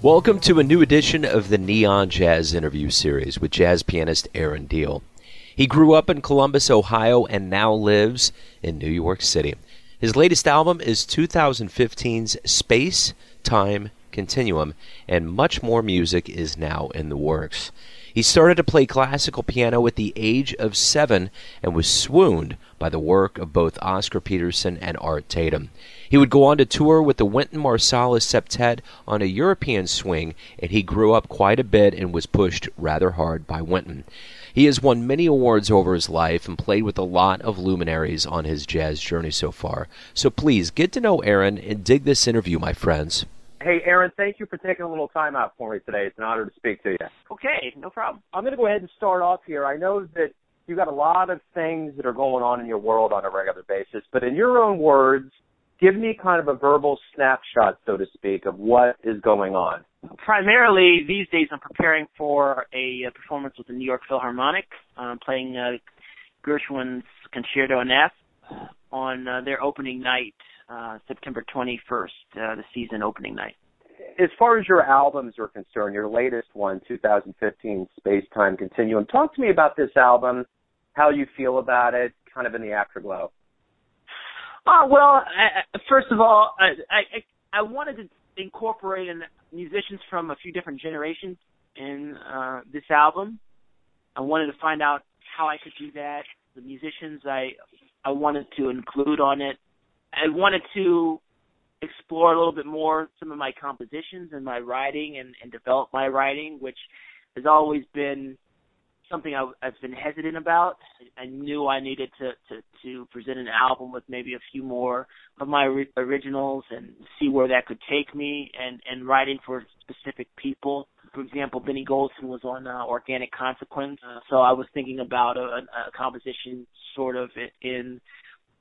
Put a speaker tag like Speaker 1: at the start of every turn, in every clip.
Speaker 1: Welcome to a new edition of the Neon Jazz interview series with jazz pianist Aaron Diehl. He grew up in Columbus, Ohio, and now lives in New York City. His latest album is 2015's Space Time Continuum, and much more music is now in the works. He started to play classical piano at the age of seven and was swooned by the work of both Oscar Peterson and Art Tatum. He would go on to tour with the Wynton Marsalis Septet on a European swing, and he grew up quite a bit and was pushed rather hard by Wynton. He has won many awards over his life and played with a lot of luminaries on his jazz journey so far. So please get to know Aaron and dig this interview, my friends.
Speaker 2: Hey, Aaron, thank you for taking a little time out for me today. It's an honor to speak to you.
Speaker 3: Okay, no problem.
Speaker 2: I'm going to go ahead and start off here. I know that you've got a lot of things that are going on in your world on a regular basis, but in your own words, give me kind of a verbal snapshot, so to speak, of what is going on.
Speaker 3: Primarily, these days I'm preparing for a, a performance with the New York Philharmonic. I'm playing uh, Gershwin's Concerto in F on uh, their opening night uh, September 21st, uh, the season opening night.
Speaker 2: As far as your albums are concerned, your latest one, 2015 Space Time Continuum, talk to me about this album, how you feel about it, kind of in the afterglow.
Speaker 3: Uh, well, I, first of all, I, I I wanted to incorporate in musicians from a few different generations in uh, this album. I wanted to find out how I could do that. The musicians I I wanted to include on it I wanted to explore a little bit more some of my compositions and my writing and, and develop my writing, which has always been something I, I've been hesitant about. I knew I needed to, to to present an album with maybe a few more of my ri- originals and see where that could take me, and and writing for specific people. For example, Benny Golson was on uh, Organic Consequence, uh, so I was thinking about a, a composition sort of in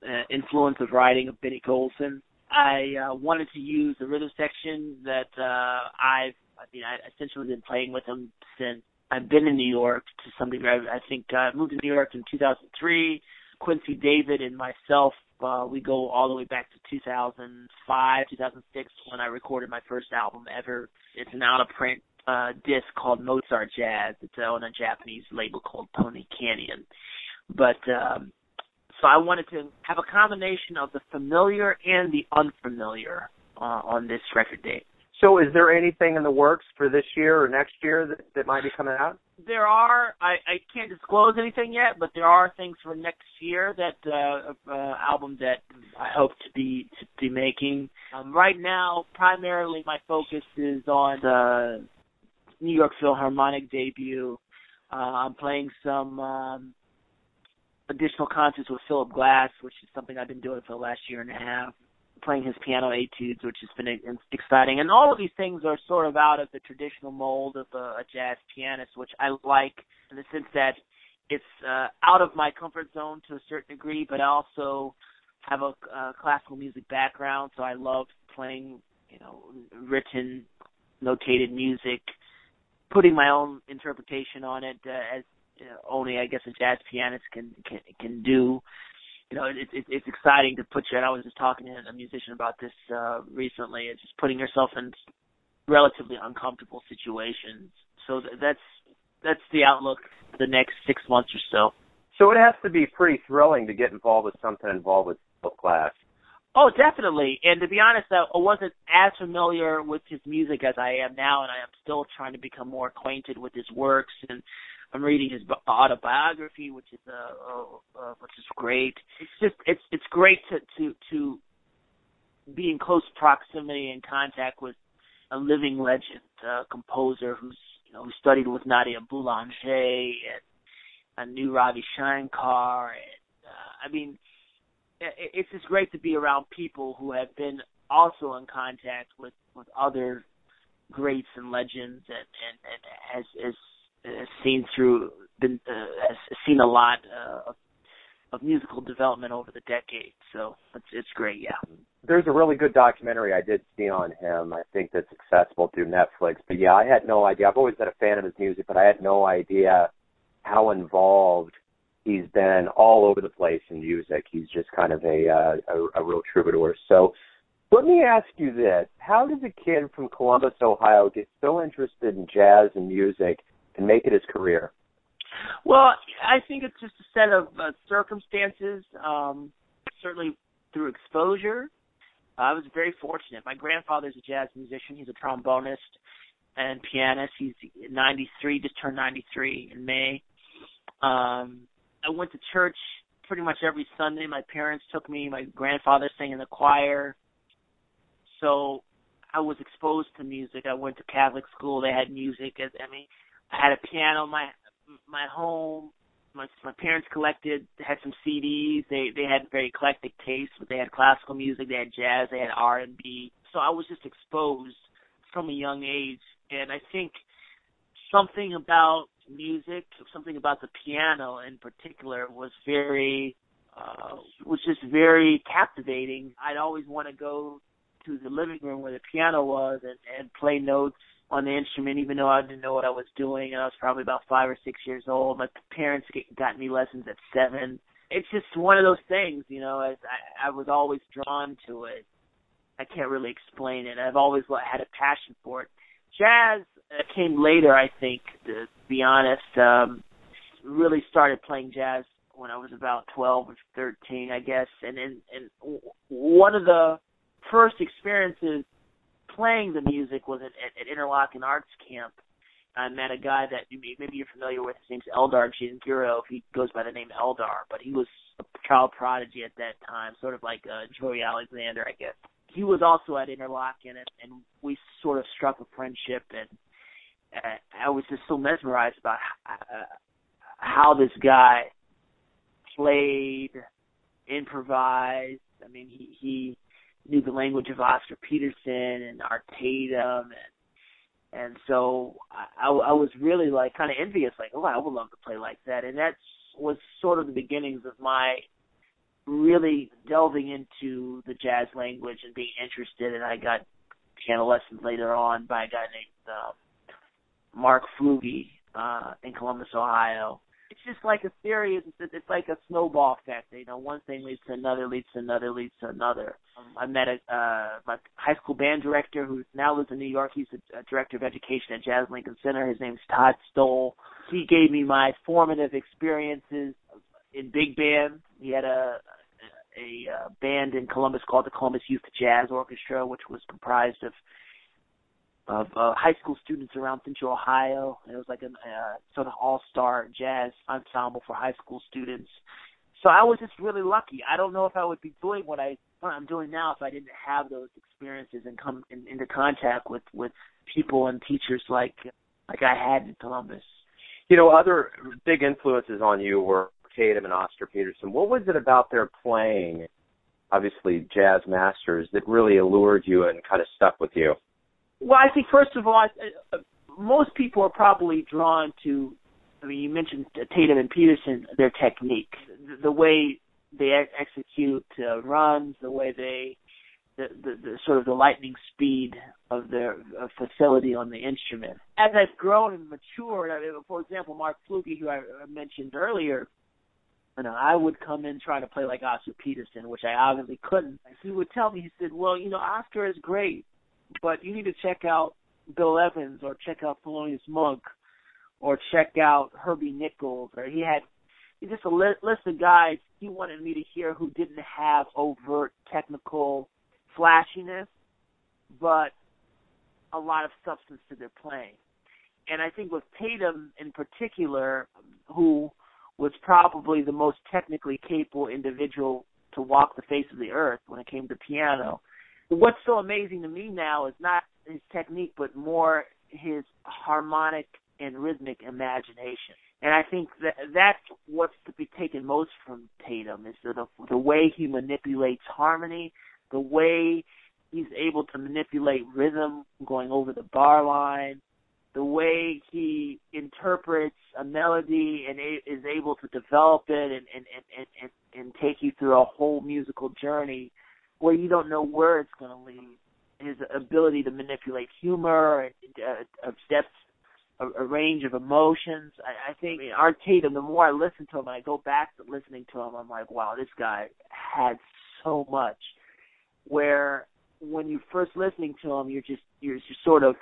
Speaker 3: uh, influence of writing of Benny Golson. I uh, wanted to use the rhythm section that uh, I've, I mean, I essentially been playing with him since I've been in New York to some degree. I think uh, I moved to New York in 2003. Quincy Davis and myself, uh, we go all the way back to 2005, 2006 when I recorded my first album ever. It's an out of print uh, disc called Mozart Jazz. It's on a Japanese label called Pony Canyon. But um, so I wanted to have a combination of the familiar and the unfamiliar uh, on this record date.
Speaker 2: So, is there anything in the works for this year or next year that, that might be coming out?
Speaker 3: There are. I, I can't disclose anything yet, but there are things for next year that uh, uh, album that I hope to be to be making. Um, right now, primarily my focus is on the New York Philharmonic debut. Uh, I'm playing some um, additional concerts with Philip Glass, which is something I've been doing for the last year and a half. Playing his piano etudes, which has been exciting, and all of these things are sort of out of the traditional mold of a, a jazz pianist, which I like in the sense that it's uh, out of my comfort zone to a certain degree, but I also have a uh, classical music background, so I love playing, you know, written, notated music, putting my own interpretation on it uh, as only I guess a jazz pianist can can can do. You know, it's it, it's exciting to put you. And I was just talking to a musician about this uh, recently. It's just putting yourself in relatively uncomfortable situations. So th- that's that's the outlook for the next six months or so.
Speaker 2: So it has to be pretty thrilling to get involved with something involved with Philip Glass.
Speaker 3: Oh, definitely. And to be honest, I wasn't as familiar with his music as I am now, and I am still trying to become more acquainted with his works and I'm reading his autobiography, which is uh, uh, uh, which is great. It's just it's it's great to to to be in close proximity and contact with a living legend, a composer who's you know who studied with Nadia Boulanger and I knew Ravi Shankar. And, uh, I mean, it, it's just great to be around people who have been also in contact with with other greats and legends and and, and has has seen through been uh, has seen a lot uh, of, musical development over the decades. So it's it's great. Yeah.
Speaker 2: There's a really good documentary I did see on him. I think that's accessible through Netflix. But yeah, I had no idea. I've always been a fan of his music, but I had no idea how involved he's been all over the place in music. He's just kind of a uh, a, a real troubadour. So Let me ask you this. How does a kid from Columbus, Ohio get so interested in jazz and music and make it his career?
Speaker 3: Well, I think it's just a set of uh, circumstances, um, certainly through exposure. I was very fortunate. My grandfather's a jazz musician. He's a trombonist and pianist. He's 93, just turned 93 in May. Um, I went to church pretty much every Sunday. My parents took me. My grandfather sang in the choir. So I was exposed to music. I went to Catholic school. They had music. I mean, I had a piano my my home. My my parents collected had some CDs. They they had very eclectic taste, but they had classical music, they had jazz, they had R and B. So I was just exposed from a young age, and I think something about music, something about the piano in particular, was very uh, was just very captivating. I'd always want to go to the living room where the piano was and, and play notes on the instrument, even though I didn't know what I was doing. And I was probably about five or six years old. My parents got me lessons at seven. It's just one of those things, you know. I, I was always drawn to it. I can't really explain it. I've always had a passion for it. Jazz uh, came later, I think. To be honest, um, really started playing jazz when I was about twelve or thirteen, I guess. And and and one of the first experiences playing the music was at, at, at Interlochen Arts Camp. I met a guy that maybe you're familiar with. His name's Eldar Djangirov. He goes by the name Eldar, but he was a child prodigy at that time, sort of like uh, Joey Alexander, I guess. He was also at Interlochen, and, and we sort of struck a friendship. And uh, I was just so mesmerized about uh, how this guy played, improvised. I mean, he he knew the language of Oscar Peterson and Art Tatum and and so I, I was really like kind of envious, like, oh, I would love to play like that. And that was sort of the beginnings of my really delving into the jazz language and being interested. And I got piano lessons later on by a guy named uh, Mark Flugge uh, in Columbus, Ohio it's just like a series. It's, it's like a snowball effect. You know, one thing leads to another, leads to another, leads to another. Um, I met a uh, my high school band director who now lives in New York. He's a, a director of education at Jazz Lincoln Center. His name's Todd Stoll. He gave me my formative experiences in big band. He had a a, a band in Columbus called the Columbus Youth Jazz Orchestra, which was comprised of of uh, high school students around Central Ohio. It was like a uh, sort of all-star jazz ensemble for high school students. So I was just really lucky. I don't know if I would be doing what I what I'm doing now if I didn't have those experiences and come in, into contact with with people and teachers like like I had in Columbus.
Speaker 2: You know, other big influences on you were Tatum and Oscar Peterson. What was it about their playing, obviously jazz masters, that really allured you and kind of stuck with you?
Speaker 3: Well, I think first of all, I, uh, most people are probably drawn to. I mean, you mentioned Tatum and Peterson, their technique, the, the way they ex- execute uh, runs, the way they, the, the, the sort of the lightning speed of their uh, facility on the instrument. As I've grown and matured, I mean, for example, Mark Flugge, who I mentioned earlier, you know, I would come in trying to play like Oscar Peterson, which I obviously couldn't. He would tell me, he said, "Well, you know, Oscar is great, but you need to check out Bill Evans or check out Thelonious Monk or check out Herbie Nichols or he had he just a list of guys he wanted me to hear who didn't have overt technical flashiness, but a lot of substance to their playing. And I think with Tatum in particular, who was probably the most technically capable individual to walk the face of the earth when it came to piano, what's so amazing to me now is not his technique, but more his harmonic and rhythmic imagination. And I think that that's what's to be taken most from Tatum is the the way he manipulates harmony, the way he's able to manipulate rhythm going over the bar line, the way he interprets a melody and is able to develop it and and and and, and take you through a whole musical journey where you don't know where it's going to lead. His ability to manipulate humor and uh, depth, a, a range of emotions. I, I think I mean, Art Tatum. The more I listen to him, and I go back to listening to him, I'm like, wow, this guy had so much. Where when you're first listening to him, you're just you're just sort of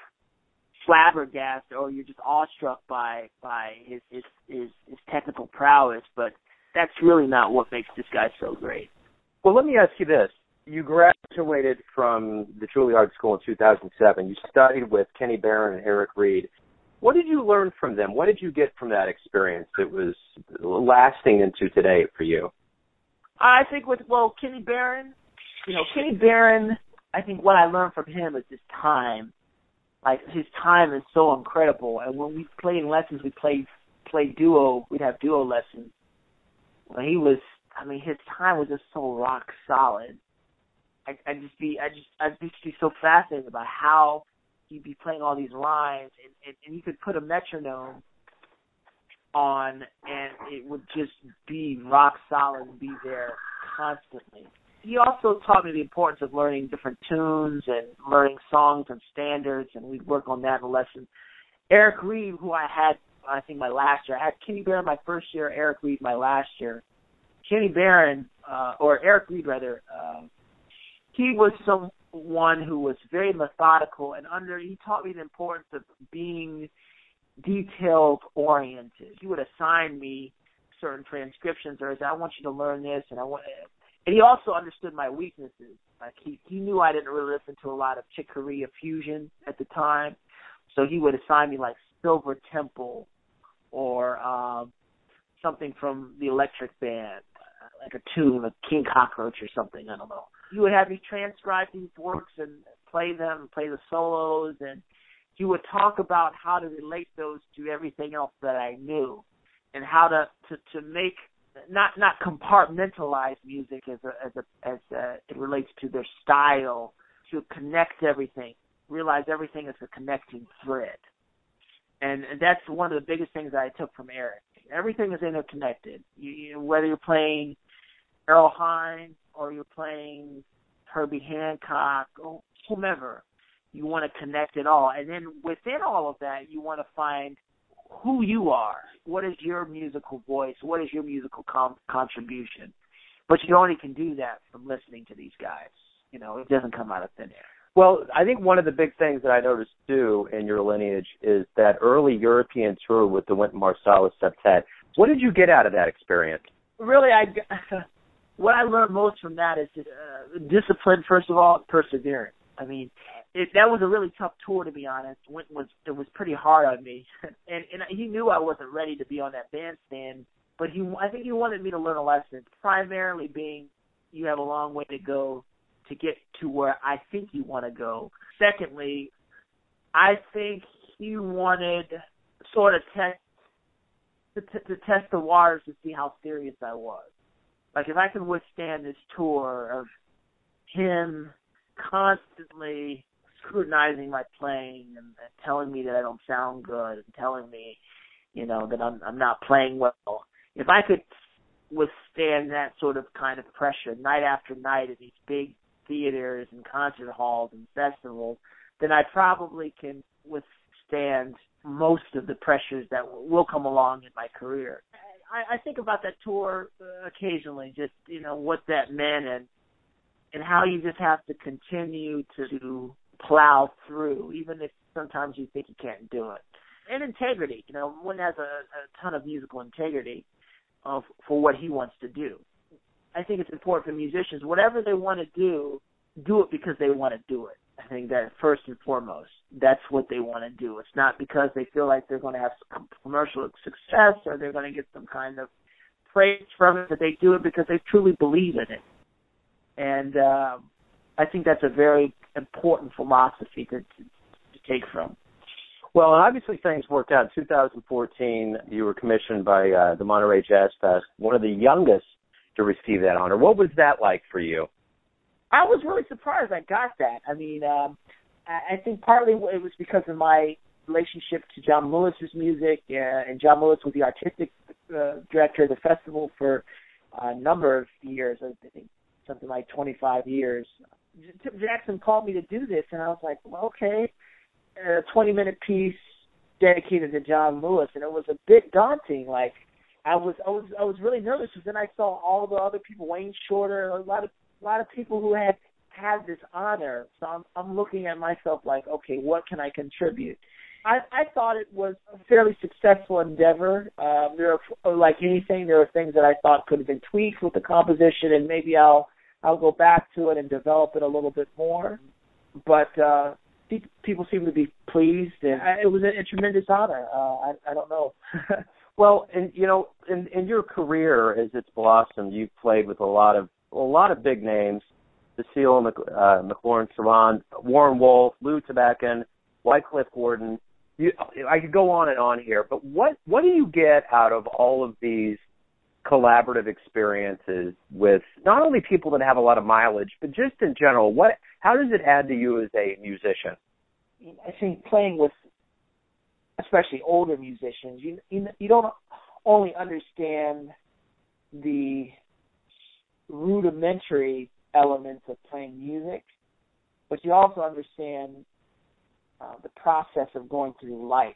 Speaker 3: flabbergasted or you're just awestruck by by his his his, his technical prowess. But that's really not what makes this guy so great.
Speaker 2: Well, let me ask you this: You graduated from the Juilliard School in 2007. You studied with Kenny Barron and Eric Reed. What did you learn from them? What did you get from that experience that was lasting into today for you?
Speaker 3: I think with well, Kenny Barron, you know, Kenny Barron. I think what I learned from him is his time. Like his time is so incredible, and when we played lessons, we played played duo. We'd have duo lessons. When he was, I mean, his time was just so rock solid. I I just be I just I'd just be so fascinated about how he'd be playing all these lines, and and, and you could put a metronome on, and it would just be rock solid and be there constantly. He also taught me the importance of learning different tunes and learning songs and standards, and we'd work on that in a lesson. Eric Reed, who I had, I think my last year, I had Kenny Barron my first year, Eric Reed my last year. Kenny Barron, uh, or Eric Reed rather, uh, he was someone who was very methodical and under. He taught me the importance of being detailed oriented. He would assign me certain transcriptions or I want you to learn this and I want and he also understood my weaknesses. Like he he knew I didn't really listen to a lot of Chick Corea fusion at the time. So he would assign me like Silver Temple or um something from the electric band, like a tune, a King Cockroach or something, I don't know. He would have me transcribe these works and play them play the solos and he would talk about how to relate those to everything else that I knew and how to to, to make not not compartmentalize music as a as a as a, it relates to their style to connect everything realize everything is a connecting thread. And, and that's one of the biggest things I took from Eric. Everything is interconnected. You, you whether you're playing Earl Hines or you're playing Herbie Hancock or whomever you want to connect it all. And then within all of that, you want to find who you are. What is your musical voice? What is your musical com- contribution? But you only can do that from listening to these guys. You know, it doesn't come out of thin air.
Speaker 2: Well, I think one of the big things that I noticed too in your lineage is that early European tour with the Wynton Marsalis Septet. What did you get out of that experience?
Speaker 3: Really, I what I learned most from that is uh, discipline. First of all, perseverance. I mean, it, that was a really tough tour to be honest. Wynton was it was pretty hard on me, and and he knew I wasn't ready to be on that bandstand. But he, I think he wanted me to learn a lesson. Primarily being, you have a long way to go to get to where I think you want to go. Secondly, I think he wanted sort of test to, t- to test the waters to see how serious I was. Like if I can withstand this tour of him constantly scrutinizing my playing and, and telling me that I don't sound good and telling me, you know, that I'm I'm not playing well. If I could withstand that sort of kind of pressure night after night at these big theaters and concert halls and festivals, then I probably can withstand most of the pressures that will come along in my career. I, I think about that tour uh, occasionally, just you know what that meant and and how you just have to continue to plow through, even if sometimes you think you can't do it. And integrity, you know, one has a, a ton of musical integrity of for what he wants to do. I think it's important for musicians, whatever they want to do, do it because they want to do it. I think that first and foremost, that's what they want to do. It's not because they feel like they're going to have commercial success or they're going to get some kind of praise from it, but they do it because they truly believe in it. And um, I think that's a very important philosophy to, to, to take from.
Speaker 2: Well, obviously things worked out. In 2014, you were commissioned by uh, the Monterey Jazz Fest, one of the youngest to receive that honor. What was that like for you?
Speaker 3: I was really surprised I got that. I mean, um, I, think partly it was because of my relationship to John Lewis's music, uh, and John Lewis was the artistic uh, director of the festival for a number of years. I think something like 25 years. Tim Jackson called me to do this, and I was like, well, okay, a 20 minute piece dedicated to John Lewis, and it was a bit daunting. Like, I was, I was, I was really nervous because then I saw all the other people, Wayne Shorter, a lot of, a lot of people who have had this honor, so I'm I'm looking at myself like, okay, what can I contribute? I I thought it was a fairly successful endeavor. Um, there are like anything, there are things that I thought could have been tweaked with the composition, and maybe I'll I'll go back to it and develop it a little bit more. But uh, people seem to be pleased, and it was a, a tremendous honor. Uh, I I don't know.
Speaker 2: well, and you know, in in your career as it's blossomed, you've played with a lot of a lot of big names. Cecile Mc, uh, McLorin Warren Wolf, Lou Tabackin, Wycliffe Gordon. You, I could go on and on here, but what what do you get out of all of these collaborative experiences with not only people that have a lot of mileage, but just in general? What how does it add to you as a musician?
Speaker 3: I think playing with, especially older musicians, you you, you don't only understand the rudimentary elements of playing music, but you also understand uh, the process of going through life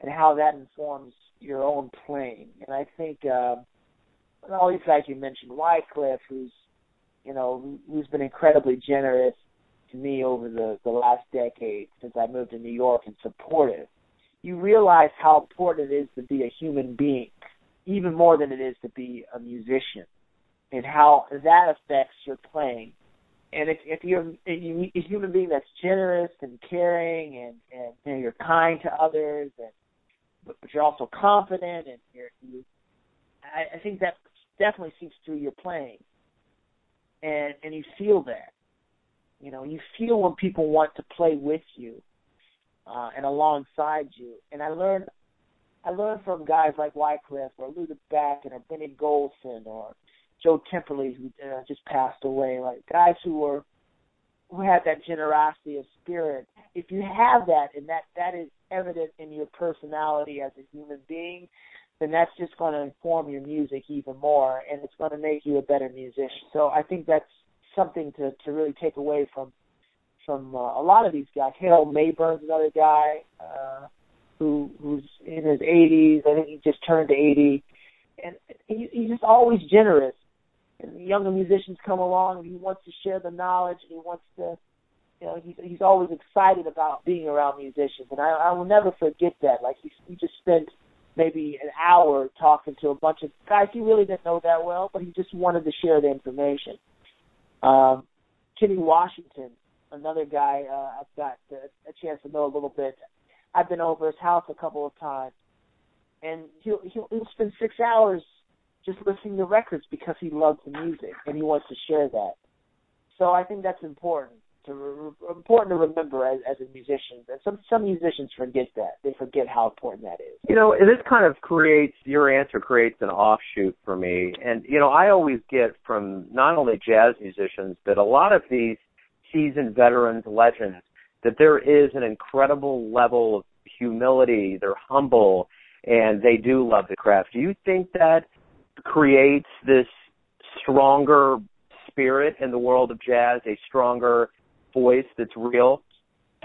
Speaker 3: and how that informs your own playing. And I think uh, all these guys you mentioned, Wycliffe, who's you know who's been incredibly generous to me over the the last decade since I moved to New York and supportive. You realize how important it is to be a human being, even more than it is to be a musician and how that affects your playing. And if, if you're a human being that's generous and caring and, and you know, you're kind to others, and but, you're also confident and you're, you, I, I think that definitely seeps through your playing, and and you feel that. You know, you feel when people want to play with you uh, and alongside you. And I learned, I learned from guys like Wycliffe or Lou Tabackin or Benny Golson or Joe Temperley, uh, just passed away, like guys who were who had that generosity of spirit. If you have that, and that that is evident in your personality as a human being, then that's just going to inform your music even more, and it's going to make you a better musician. So I think that's something to to really take away from from uh, a lot of these guys. Harold Mabern's another guy uh, who who's in his 80s. I think he just turned 80, and he, he's just always generous and younger musicians come along and he wants to share the knowledge and he wants to you know he's he's always excited about being around musicians. And I I will never forget that. Like he he just spent maybe an hour talking to a bunch of guys he really didn't know that well but he just wanted to share the information. Um Kenny Washington another guy uh, I've got a, a chance to know a little bit. I've been over his house a couple of times. And he'll he'll, he'll spend six hours just listening to records because he loves the music and he wants to share that. So I think that's important to re- important to remember as, as a musician. And some some musicians forget that. They forget how important that is.
Speaker 2: You know, this kind of creates your answer creates an offshoot for me. And you know, I always get from not only jazz musicians but a lot of these seasoned veterans, legends, that there is an incredible level of humility. They're humble and they do love the craft. Do you think that creates this stronger spirit in the world of jazz, a stronger voice that's real?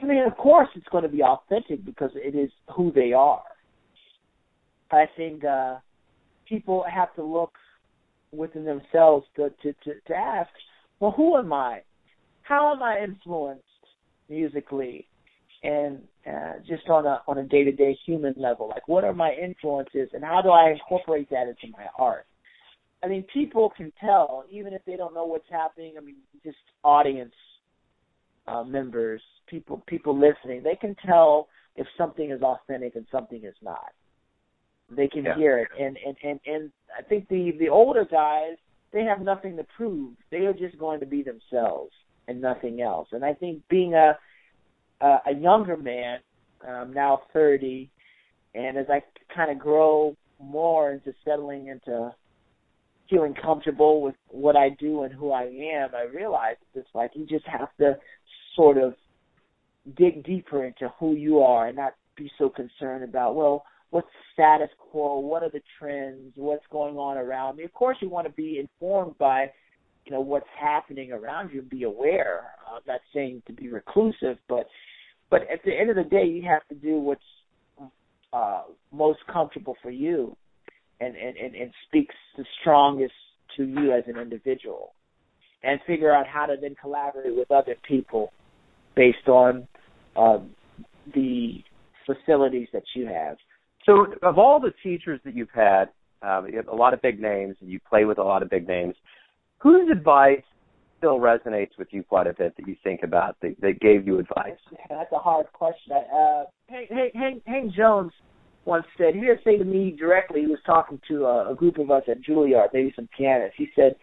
Speaker 3: I mean, of course, it's going to be authentic because it is who they are. I think uh, people have to look within themselves to, to, to, to ask, well, who am I? How am I influenced musically? And uh, just on a on a day to day human level. Like, what are my influences, and how do I incorporate that into my art? I mean, people can tell even if they don't know what's happening. I mean, just audience uh, members, people people listening, they can tell if something is authentic and something is not. They can
Speaker 2: yeah.
Speaker 3: hear it, and and and and I think the the older guys they have nothing to prove. They are just going to be themselves and nothing else. And I think being a uh, a younger man, um, now 30, and as I kind of grow more into settling into feeling comfortable with what I do and who I am, I realize it's like you just have to sort of dig deeper into who you are and not be so concerned about, well, what's the status quo, what are the trends, what's going on around me. Of course, you want to be informed by, you know, what's happening around you be aware. I'm not saying to be reclusive, but but at the end of the day, you have to do what's uh, most comfortable for you, and, and and and speaks the strongest to you as an individual. and figure out how to then collaborate with other people based on um, the facilities that you have.
Speaker 2: So, of all the teachers that you've had, um, you have a lot of big names, and you play with a lot of big names. Whose advice still resonates with you quite a bit that you think about that, that gave you advice?
Speaker 3: That's a hard question. Uh, Hank, Hank, Hank, Jones once said, he didn't say to me directly, he was talking to a, a group of us at Juilliard, maybe some pianists. He said,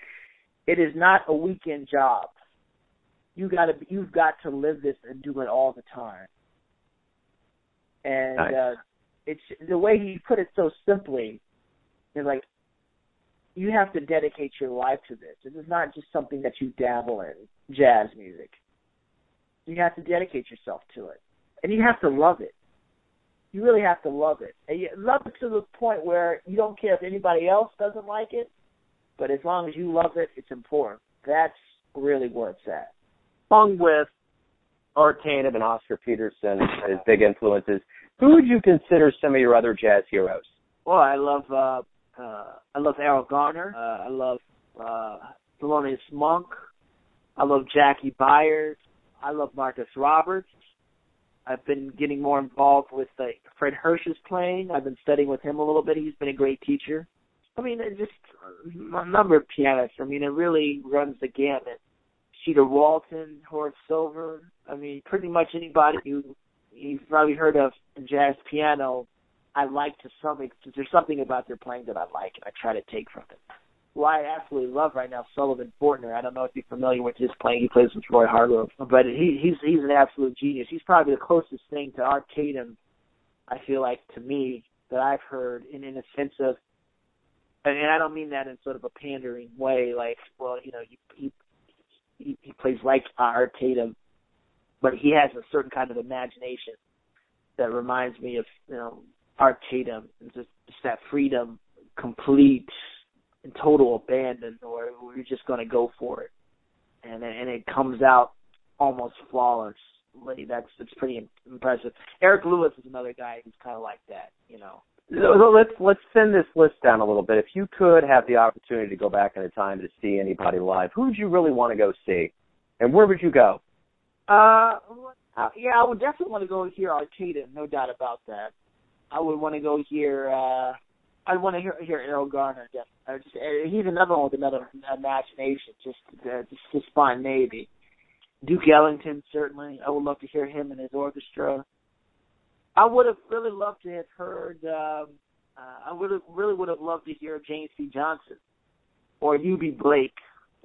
Speaker 3: it is not a weekend job. You gotta, you've got to live this and do it all the time. And
Speaker 2: nice.
Speaker 3: uh, it's the way he put it so simply. Is like you have to dedicate your life to this. It is not just something that you dabble in, jazz music. You have to dedicate yourself to it, and you have to love it. You really have to love it, and you love it to the point where you don't care if anybody else doesn't like it. But as long as you love it, it's important. That's really where it's at.
Speaker 2: Along with Art Tatum and Oscar Peterson as big influences, who would you consider some of your other jazz heroes?
Speaker 3: Well, I love uh, uh, I love Erroll Garner. Uh, I love uh, Thelonious Monk. I love Jaki Byard. I love Marcus Roberts. I've been getting more involved with uh, Fred Hersch's playing. I've been studying with him a little bit. He's been a great teacher. I mean, just a number of pianists. I mean, it really runs the gamut. Cedar Walton, Horace Silver. I mean, pretty much anybody you you've probably heard of in jazz piano. I like to some there's something about their playing that I like, and I try to take from it. Well, I absolutely love right now Sullivan Fortner. I don't know if you're familiar with his playing. He plays with Roy Hargrove, but he, he's he's an absolute genius. He's probably the closest thing to Art Tatum, I feel like to me that I've heard, in in a sense of, and I don't mean that in sort of a pandering way, like well, you know, he he, he plays like Art Tatum, but he has a certain kind of imagination that reminds me of you know Art Tatum and just, just that freedom, complete and total abandon, or we're just going to go for it, and and it comes out almost flawless. That's it's pretty impressive. Eric Lewis is another guy who's kind of like that, you know.
Speaker 2: So let's let's send this list down a little bit. If you could have the opportunity to go back in time to see anybody live, who would you really want to go see, and where would you go?
Speaker 3: Uh, yeah, I would definitely want to go hear Art Tatum, no doubt about that. I would want to go hear. uh I'd want to hear hear Erroll Garner. Uh, just, uh, he's another one with another imagination, just uh, just, just spontaneity. Duke Ellington certainly. I would love to hear him and his orchestra. I would have really loved to have heard. Um, uh, I would have really would have loved to hear James P. Johnson or Eubie Blake,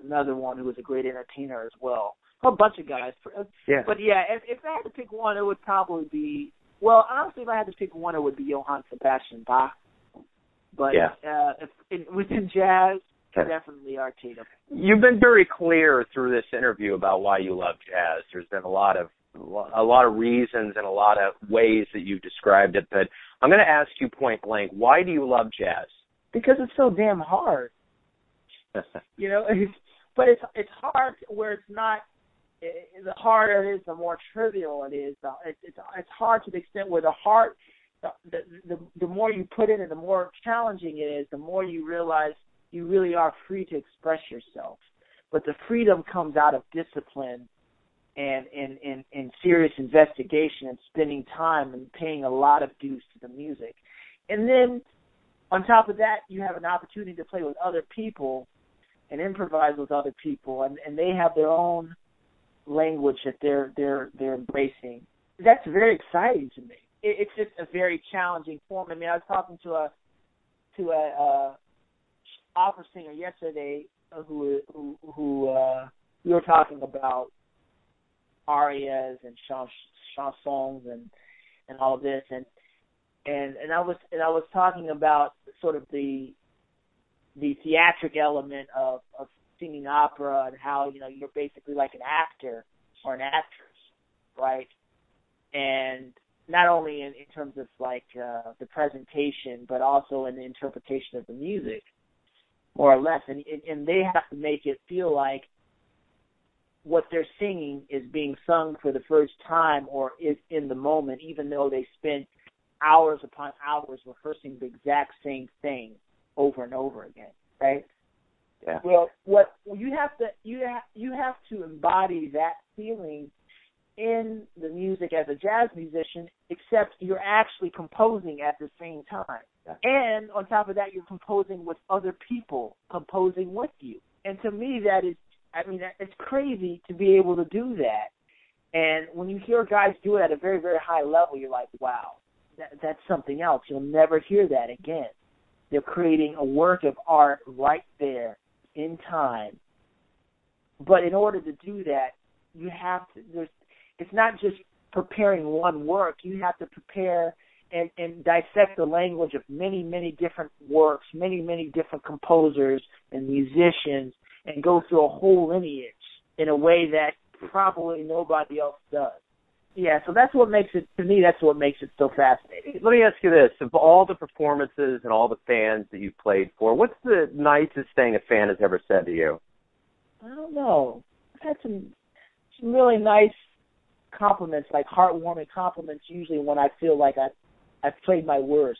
Speaker 3: another one who was a great entertainer as well. A bunch of guys.
Speaker 2: Yeah.
Speaker 3: But yeah, if, if I had to pick one, it would probably be. Well, honestly, if I had to pick one, it would be Johann Sebastian Bach. But
Speaker 2: yeah.
Speaker 3: uh, if, in, within jazz,
Speaker 2: Okay.
Speaker 3: definitely Art Tatum.
Speaker 2: You've been very clear through this interview about why you love jazz. There's been a lot of a lot of reasons and a lot of ways that you've described it, but I'm going to ask you point blank, why do you love jazz?
Speaker 3: Because it's so damn hard. You know, it's, but it's it's hard where it's not. It, the harder it is, the more trivial it is. The, it, it's it's hard to the extent where the heart, the, the the the more you put in it, the more challenging it is. The more you realize you really are free to express yourself. But the freedom comes out of discipline and and and, and serious investigation and spending time and paying a lot of dues to the music. And then on top of that, you have an opportunity to play with other people and improvise with other people, and, and they have their own language that they're they're they're embracing. That's very exciting to me. It, it's just a very challenging form. I mean, I was talking to a to a uh, opera singer yesterday who who who uh, we were talking about arias and chans- chansons and and all this and and and I was and I was talking about sort of the the theatric element of of singing opera and how you know you're basically like an actor or an actress, right? And not only in, in terms of like uh, the presentation, but also in the interpretation of the music, more or less. And and they have to make it feel like what they're singing is being sung for the first time or is in the moment, even though they spent hours upon hours rehearsing the exact same thing over and over again, right?
Speaker 2: Yeah.
Speaker 3: Well, what you have to you have you have to embody that feeling in the music as a jazz musician, except you're actually composing at the same time.
Speaker 2: Yeah.
Speaker 3: And on top of that, you're composing with other people composing with you. And to me, that is, I mean, it's crazy to be able to do that. And when you hear guys do it at a very, very high level, you're like, wow, that, that's something else. You'll never hear that again. They're creating a work of art right there in time. But in order to do that, you have to. There's it's not just preparing one work. You have to prepare and, and dissect the language of many, many different works, many, many different composers and musicians, and go through a whole lineage in a way that probably nobody else does. Yeah, so that's what makes it to me. That's what makes it so fascinating.
Speaker 2: Let me ask you this: of all the performances and all the fans that you've played for, what's the nicest thing a fan has ever said to you?
Speaker 3: I don't know. I've had some some really nice compliments, like heartwarming compliments. Usually, when I feel like I I've played my worst.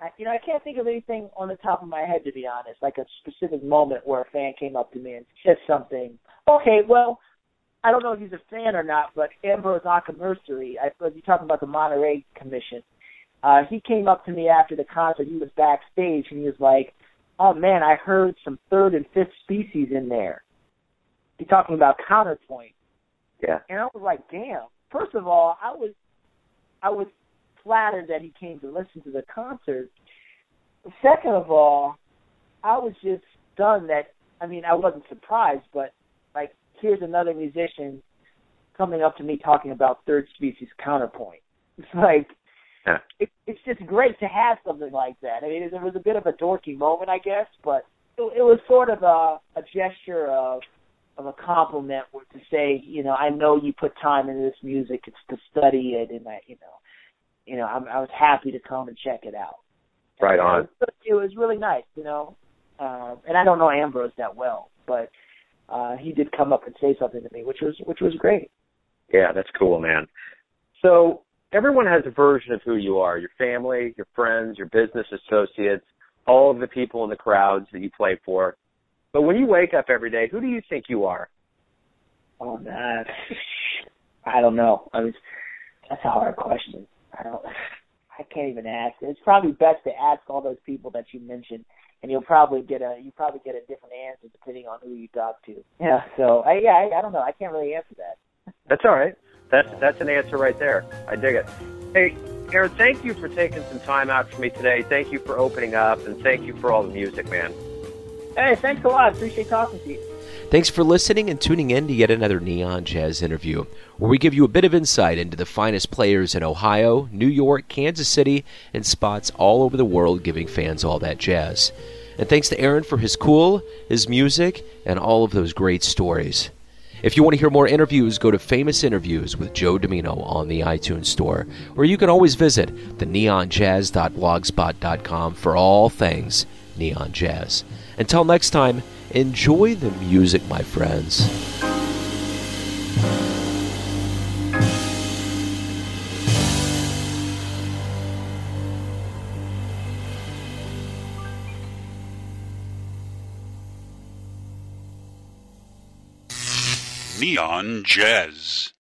Speaker 3: I, you know, I can't think of anything on the top of my head to be honest, like a specific moment where a fan came up to me and said something. Okay, well, I don't know if he's a fan or not, but Ambrose Akinmusire, I suppose you're talking about the Monterey Commission. Uh, he came up to me after the concert. He was backstage and he was like, "Oh man, I heard some third and fifth species in there." He's talking about counterpoint.
Speaker 2: Yeah.
Speaker 3: And I was like, "Damn." First of all, I was, I was flattered that he came to listen to the concert. Second of all, I was just stunned that I mean I wasn't surprised, but like here's another musician coming up to me talking about third species counterpoint. It's like
Speaker 2: yeah.
Speaker 3: it, it's just great to have something like that. I mean, it, it was a bit of a dorky moment, I guess, but it, it was sort of a, a gesture of of a compliment to say, you know, I know you put time into this music. It's to study it, and I, you know, you know, I'm, I was happy to come and check it out.
Speaker 2: Right on.
Speaker 3: It was, it was really nice, you know. Uh, and I don't know Ambrose that well, but uh, he did come up and say something to me, which was which was great.
Speaker 2: Yeah, that's cool, man. So everyone has a version of who you are: your family, your friends, your business associates, all of the people in the crowds that you play for. But when you wake up every day, who do you think you are?
Speaker 3: Oh, that I don't know. I mean, that's a hard question. I don't. I can't even ask. It's probably best to ask all those people that you mentioned, and you'll probably get a you probably get a different answer depending on who you talk to. Yeah. So I yeah I, I don't know. I can't really answer that.
Speaker 2: That's all right. That's that's an answer right there. I dig it. Hey, Aaron, thank you for taking some time out for me today. Thank you for opening up, and thank you for all the music, man.
Speaker 3: Hey, thanks a lot. Appreciate talking to you.
Speaker 1: Thanks for listening and tuning in to yet another Neon Jazz interview, where we give you a bit of insight into the finest players in Ohio, New York, Kansas City, and spots all over the world giving fans all that jazz. And thanks to Aaron for his cool, his music, and all of those great stories. If you want to hear more interviews, go to Famous Interviews with Joe Dimino on the iTunes Store, or you can always visit the neonjazz.blogspot.com for all things neon jazz. Until next time, enjoy the music, my friends.
Speaker 4: Neon Jazz.